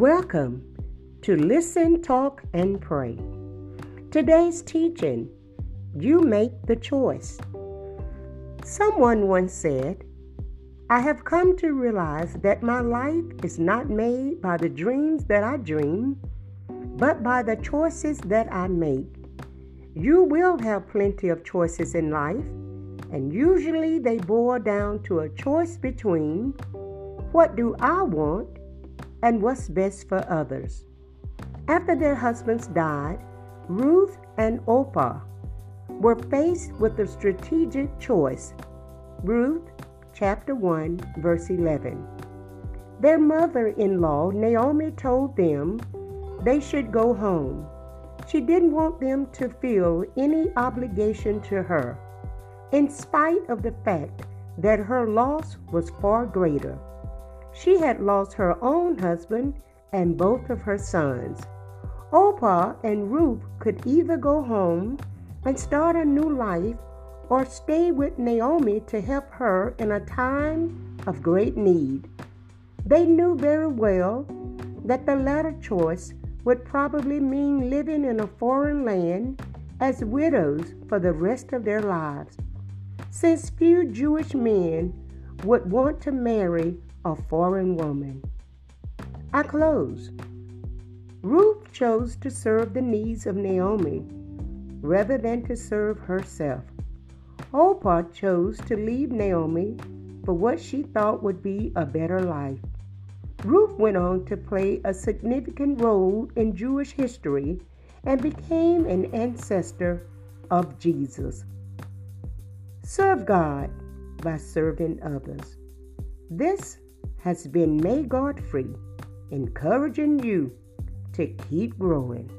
Welcome to Listen, Talk, and Pray. Today's teaching You Make the Choice. Someone once said, I have come to realize that my life is not made by the dreams that I dream, but by the choices that I make. You will have plenty of choices in life, and usually they boil down to a choice between what do I want and what's best for others. After their husbands died, Ruth and Orpah were faced with a strategic choice. Ruth chapter 1 verse 11. Their mother-in-law Naomi told them they should go home. She didn't want them to feel any obligation to her, in spite of the fact that her loss was far greater. She had lost her own husband and both of her sons. Orpah and Ruth could either go home and start a new life or stay with Naomi to help her in a time of great need. They knew very well that the latter choice would probably mean living in a foreign land as widows for the rest of their lives, since few Jewish men would want to marry a foreign woman. I close. Ruth chose to serve the needs of Naomi rather than to serve herself. Orpah chose to leave Naomi for what she thought would be a better life. Ruth went on to play a significant role in Jewish history and became an ancestor of Jesus. Serve God by serving others. This has been May Godfrey encouraging you to keep growing.